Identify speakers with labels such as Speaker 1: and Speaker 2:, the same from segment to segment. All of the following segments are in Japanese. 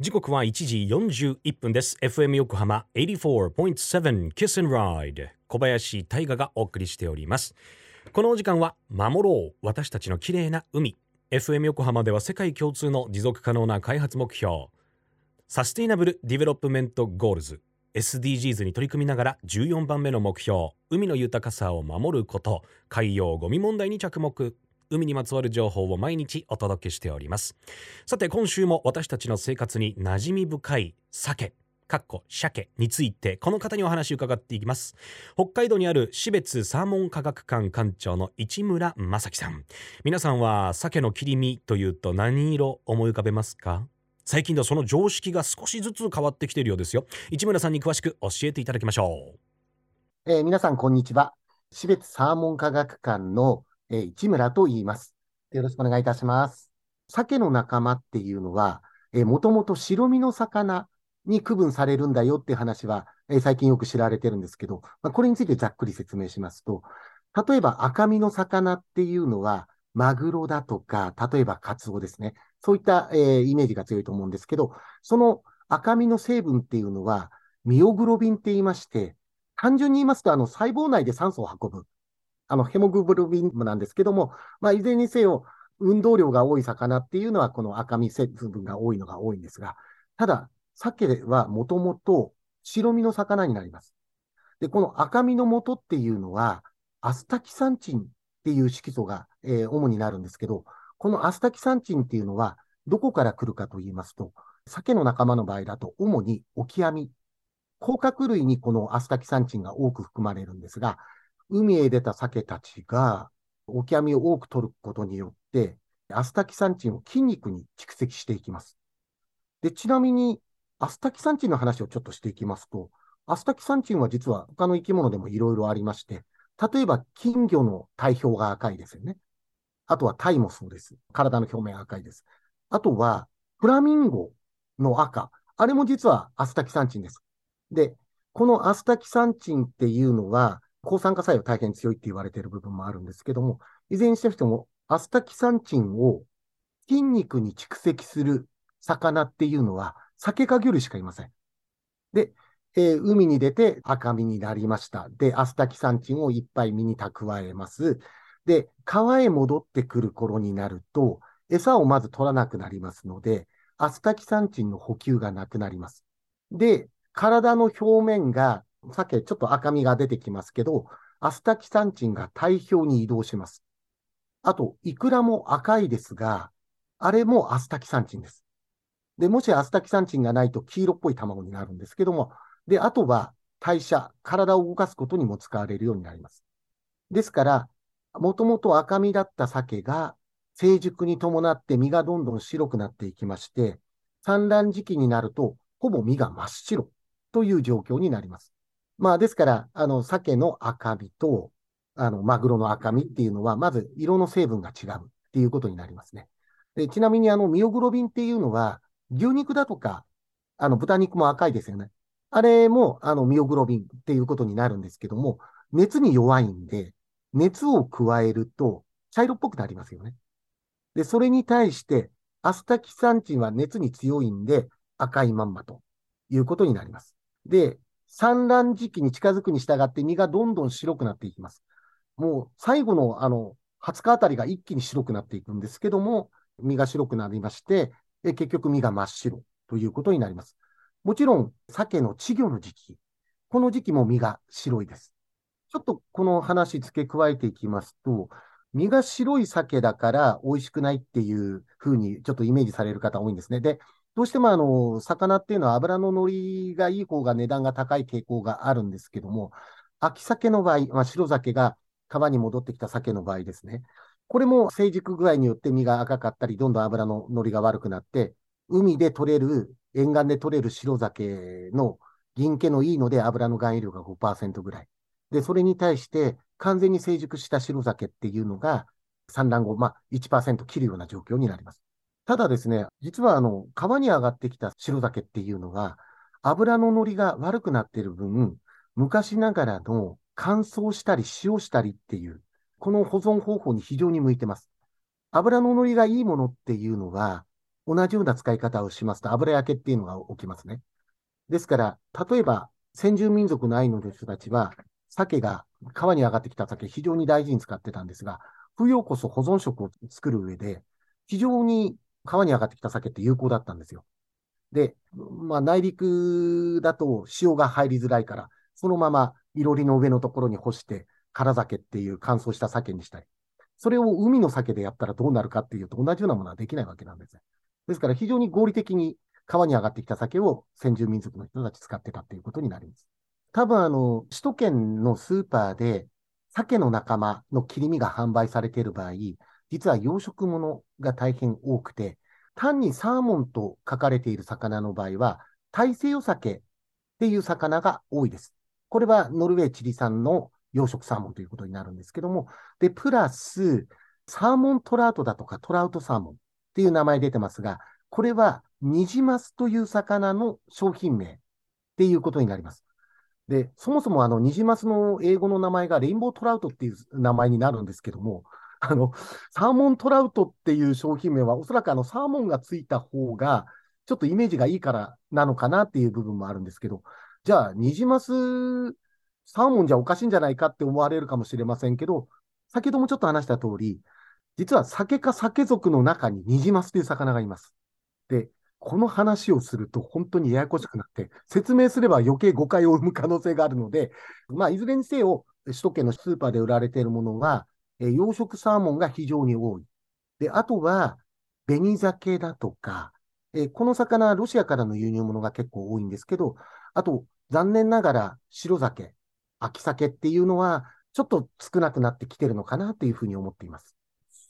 Speaker 1: 時刻は1時41分です。FM 横浜84.7 Kiss and Ride 小林大賀がお送りしております。このお時間は守ろう。私たちの綺麗な海。FM 横浜では世界共通の持続可能な開発目標。 Sustainable Development Goals。SDGs に取り組みながら14番目の目標。海の豊かさを守ること。海洋ゴミ問題に着目。海にまつわる情報を毎日お届けしております。さて今週も私たちの生活に馴染み深い鮭かっこ鮭についてこの方にお話を伺っていきます。北海道にある標別サーモン科学館館長の市村正樹さん。皆さんは鮭の切り身というと何色思い浮かべますか？最近ではその常識が少しずつ変わってきているようですよ。市村さんに詳しく教えていただきましょ
Speaker 2: う、えー、皆さんこんにちは。標別サーモン科学館のえー、市村と言います。よろしくお願いいたします。鮭の仲間っていうのは、えー、もともと白身の魚に区分されるんだよっていう話は、え、最近よく知られてるんですけど、まあ、これについてざっくり説明しますと、例えば赤身の魚っていうのは、マグロだとか、例えばカツオですね。そういった、えー、イメージが強いと思うんですけど、その赤身の成分っていうのは、ミオグロビンって言いまして、単純に言いますと、あの細胞内で酸素を運ぶ。あの、ヘモグロビンなんですけども、まあ、いずれにせよ、運動量が多い魚っていうのは、この赤身成分が多いのが多いんですが、ただ、鮭はもともと白身の魚になります。で、この赤身の元っていうのは、アスタキサンチンっていう色素が、えー、主になるんですけど、このアスタキサンチンっていうのは、どこから来るかと言いますと、鮭の仲間の場合だと、主にオキアミ、甲殻類にこのアスタキサンチンが多く含まれるんですが、海へ出た鮭たちが、オキアミを多く取ることによって、アスタキサンチンを筋肉に蓄積していきます。で、ちなみに、アスタキサンチンの話をちょっとしていきますと、アスタキサンチンは実は他の生き物でもいろいろありまして、例えば金魚の体表が赤いですよね。あとはタイもそうです。体の表面赤いです。あとは、フラミンゴの赤。あれも実はアスタキサンチンです。で、このアスタキサンチンっていうのは、抗酸化作用大変強いって言われている部分もあるんですけども、いずれにしても、アスタキサンチンを筋肉に蓄積する魚っていうのは、酒か魚類しかいません。で、えー、海に出て赤身になりました。で、アスタキサンチンをいっぱい身に蓄えます。で、川へ戻ってくる頃になると、餌をまず取らなくなりますので、アスタキサンチンの補給がなくなります。で、体の表面がさっきちょっと赤みが出てきますけど、アスタキサンチンが体表に移動します。あと、イクラも赤いですが、あれもアスタキサンチンです。で、もしアスタキサンチンがないと黄色っぽい卵になるんですけども、で、あとは代謝、体を動かすことにも使われるようになります。ですから、もともと赤身だった鮭が成熟に伴って身がどんどん白くなっていきまして、産卵時期になると、ほぼ身が真っ白という状況になります。まあ、ですから、あの、鮭の赤身と、あの、マグロの赤身っていうのは、まず色の成分が違うっていうことになりますね。でちなみに、あの、ミオグロビンっていうのは、牛肉だとか、あの、豚肉も赤いですよね。あれも、あの、ミオグロビンっていうことになるんですけども、熱に弱いんで、熱を加えると茶色っぽくなりますよね。で、それに対して、アスタキサンチンは熱に強いんで赤いまんまということになります。で、産卵時期に近づくに従って身がどんどん白くなっていきます。もう最後のあの20日あたりが一気に白くなっていくんですけども、身が白くなりまして、え結局身が真っ白ということになります。もちろん、鮭の稚魚の時期、この時期も身が白いです。ちょっとこの話付け加えていきますと、身が白い鮭だから美味しくないっていうふうにちょっとイメージされる方多いんですね。で、どうしてもあの、魚っていうのは油の乗りがいい方が値段が高い傾向があるんですけども、秋鮭の場合、まあ、白鮭が川に戻ってきた鮭の場合ですね。これも成熟具合によって身が赤かったり、どんどん油の乗りが悪くなって、海で取れる、沿岸で取れる白鮭の銀気のいいので油の含有量が5%ぐらい。で、それに対して完全に成熟した白鮭っていうのが産卵後、まあ1%切るような状況になります。ただですね、実はあの、川に上がってきた白酒っていうのは、油の乗りが悪くなっている分、昔ながらの乾燥したり塩したりっていう、この保存方法に非常に向いてます。油の乗りがいいものっていうのは、同じような使い方をしますと油焼けっていうのが起きますね。ですから、例えば先住民族のアイヌの人たちは、鮭が、川に上がってきた鮭、非常に大事に使ってたんですが、冬をこそ保存食を作る上で、非常に川に上がってきた鮭って有効だったんですよ。で、まあ、内陸だと潮が入りづらいから、そのままいろりの上のところに干して、空酒っていう乾燥した鮭にしたり、それを海の鮭でやったらどうなるかっていうと同じようなものはできないわけなんですね。ですから非常に合理的に川に上がってきた鮭を先住民族の人たち使ってたっていうことになります。多分あの、首都圏のスーパーで鮭の仲間の切り身が販売されている場合、実は養殖物が大変多くて、単にサーモンと書かれている魚の場合は、大西洋鮭っていう魚が多いです。これはノルウェー、チリ産の養殖サーモンということになるんですけども、で、プラス、サーモントラウトだとかトラウトサーモンっていう名前出てますが、これはニジマスという魚の商品名っていうことになります。で、そもそもあのニジマスの英語の名前がレインボートラウトっていう名前になるんですけども、あの、サーモントラウトっていう商品名は、おそらくあの、サーモンがついた方が、ちょっとイメージがいいからなのかなっていう部分もあるんですけど、じゃあ、ニジマス、サーモンじゃおかしいんじゃないかって思われるかもしれませんけど、先ほどもちょっと話した通り、実は酒か酒属の中にニジマスという魚がいます。で、この話をすると本当にややこしくなって、説明すれば余計誤解を生む可能性があるので、まあ、いずれにせよ、首都圏のスーパーで売られているものは、え養殖サーモンが非常に多い。で、あとは、紅鮭だとか、えこの魚ロシアからの輸入物が結構多いんですけど、あと、残念ながら白鮭、秋鮭っていうのは、ちょっと少なくなってきてるのかなというふうに思っています。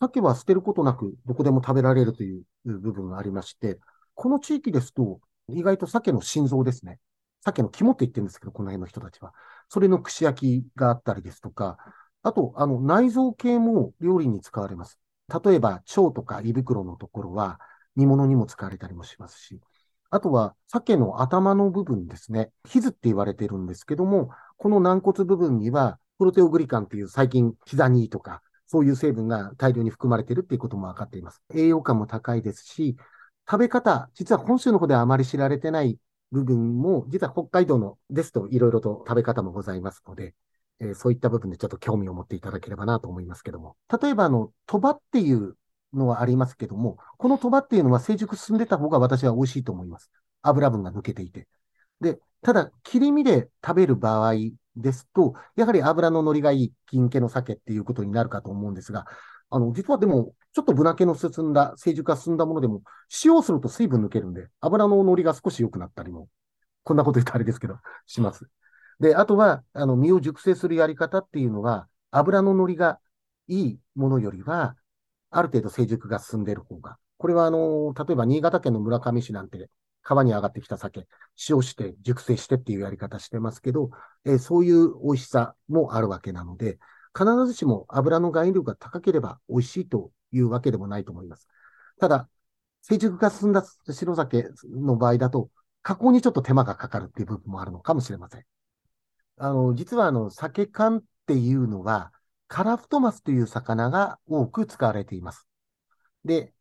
Speaker 2: 鮭は捨てることなくどこでも食べられるという部分がありまして、この地域ですと、意外と鮭の心臓ですね。鮭の肝って言ってるんですけど、この辺の人たちは。それの串焼きがあったりですとか、あと、あの、内臓系も料理に使われます。例えば、腸とか胃袋のところは煮物にも使われたりもしますし、あとは、鮭の頭の部分ですね。ヒズって言われてるんですけども、この軟骨部分には、プロテオグリカンっていう最近、ヒザニーとか、そういう成分が大量に含まれてるっていうことも分かっています。栄養価も高いですし、食べ方、実は本州の方ではあまり知られてない部分も、実は北海道のですといろいろと食べ方もございますので、えー、そういった部分でちょっと興味を持っていただければなと思いますけども。例えば、あの、鳥羽っていうのはありますけども、この鳥羽っていうのは成熟進んでた方が私は美味しいと思います。油分が抜けていて。で、ただ、切り身で食べる場合ですと、やはり油の乗りがいい金気の酒っていうことになるかと思うんですが、あの、実はでも、ちょっとぶなけの進んだ、成熟が進んだものでも、塩をすると水分抜けるんで、油の乗りが少し良くなったりも、こんなこと言ったらあれですけど、します。で、あとは、あの、身を熟成するやり方っていうのは、油の乗りがいいものよりは、ある程度成熟が進んでいる方が。これは、あの、例えば新潟県の村上市なんて、川に上がってきた酒、塩して熟成してっていうやり方してますけど、えー、そういう美味しさもあるわけなので、必ずしも油の含有量が高ければ美味しいというわけでもないと思います。ただ、成熟が進んだ白酒の場合だと、加工にちょっと手間がかかるっていう部分もあるのかもしれません。あの、実はあの、酒缶っていうのは、カラフトマスという魚が多く使われています。で、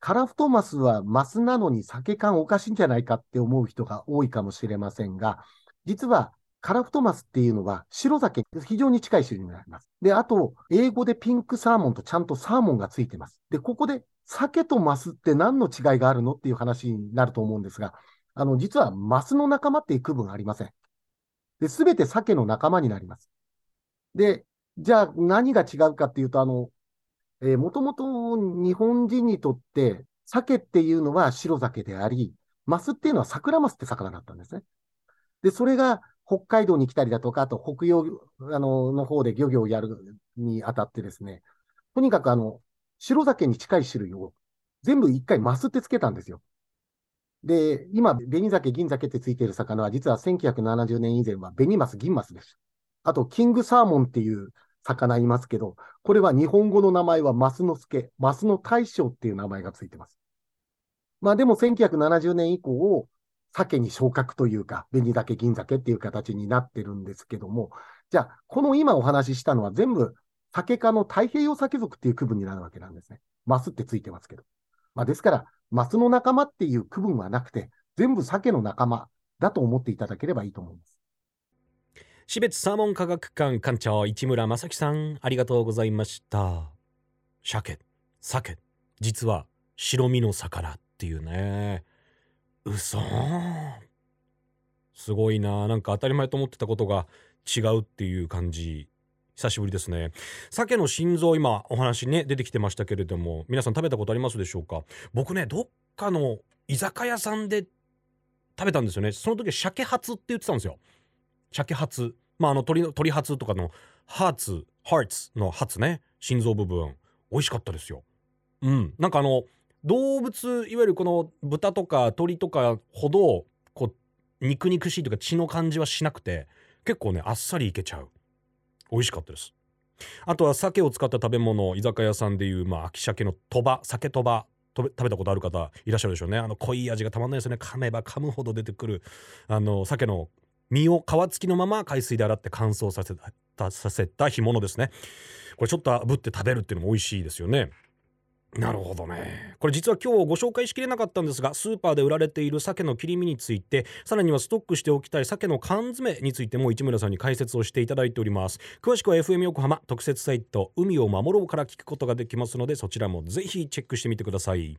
Speaker 2: カラフトマスはマスなのに酒缶おかしいんじゃないかって思う人が多いかもしれませんが、実はカラフトマスっていうのは白酒、非常に近い種類になります。で、あと、英語でピンクサーモンとちゃんとサーモンがついてます。で、ここで酒とマスって何の違いがあるのっていう話になると思うんですが、あの、実はマスの仲間っていう区分ありません。で、すべて鮭の仲間になります。で、じゃあ何が違うかっていうと、あの、えー、もともと日本人にとって、鮭っていうのは白鮭であり、マスっていうのは桜マスって魚だったんですね。で、それが北海道に来たりだとか、あと北洋あのの方で漁業をやるにあたってですね、とにかくあの、白鮭に近い種類を全部一回マスってつけたんですよ。で、今、紅鮭、銀鮭ってついている魚は、実は1970年以前は紅マス、銀マスです。あと、キングサーモンっていう魚いますけど、これは日本語の名前はマスノスケ、マスの大将っていう名前がついてます。まあでも1970年以降、鮭に昇格というか、紅鮭、銀鮭っていう形になってるんですけども、じゃあ、この今お話ししたのは全部、鮭科の太平洋鮭属っていう区分になるわけなんですね。マスってついてますけど。まあ、ですから、マスの仲間っていう区分はなくて、全部鮭の仲間だと思っていただければいいと思います。
Speaker 1: 標別サーモン科学館館長市村正樹さんありがとうございました。鮭鮭。実は白身の魚っていうね。嘘。すごいな。なんか当たり前と思ってたことが違うっていう感じ。久しぶりですね。鮭の心臓今お話ね出てきてましたけれども皆さん食べたことありますでしょうか？僕ねどっかの居酒屋さんで食べたんですよね。その時は鮭ハツって言ってたんですよ。鮭ハツ。まああの鳥の鳥ハツとかのハーツハーツのハツね。心臓部分。美味しかったですよ。うん。なんかあの動物いわゆるこの豚とか鳥とかほどこう肉肉しいというか血の感じはしなくて結構ねあっさりいけちゃう。美味しかったです。あとは鮭を使った食べ物居酒屋さんでいうまあ秋鮭の鳥羽鮭鳥羽食べたことある方いらっしゃるでしょうね。あの濃い味がたまんないですよね。噛めば噛むほど出てくるあの鮭の身を皮付きのまま海水で洗って乾燥させたさせた干物ですね。これちょっと炙って食べるっていうのも美味しいですよね。なるほどね。これ実は今日ご紹介しきれなかったんですがスーパーで売られている鮭の切り身についてさらにはストックしておきたい鮭の缶詰についても市村さんに解説をしていただいております。詳しくは FM 横浜特設サイト海を守ろうから聞くことができますのでそちらもぜひチェックしてみてください。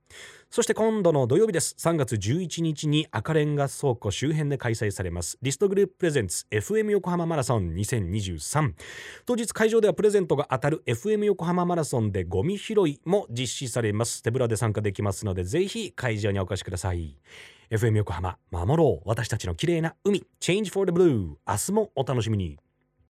Speaker 1: そして今度の土曜日です。3月11日に赤レンガ倉庫周辺で開催されます。リストグループプレゼンツ FM 横浜マラソン2023当日会場ではプレゼントが当たる FM 横浜マラソンでゴミ拾いも実施されます。手ぶらで参加できますのでぜひ会場にお越しください。FM 横浜守ろう。私たちの綺麗な海。Change for the Blue 明日もお楽しみに。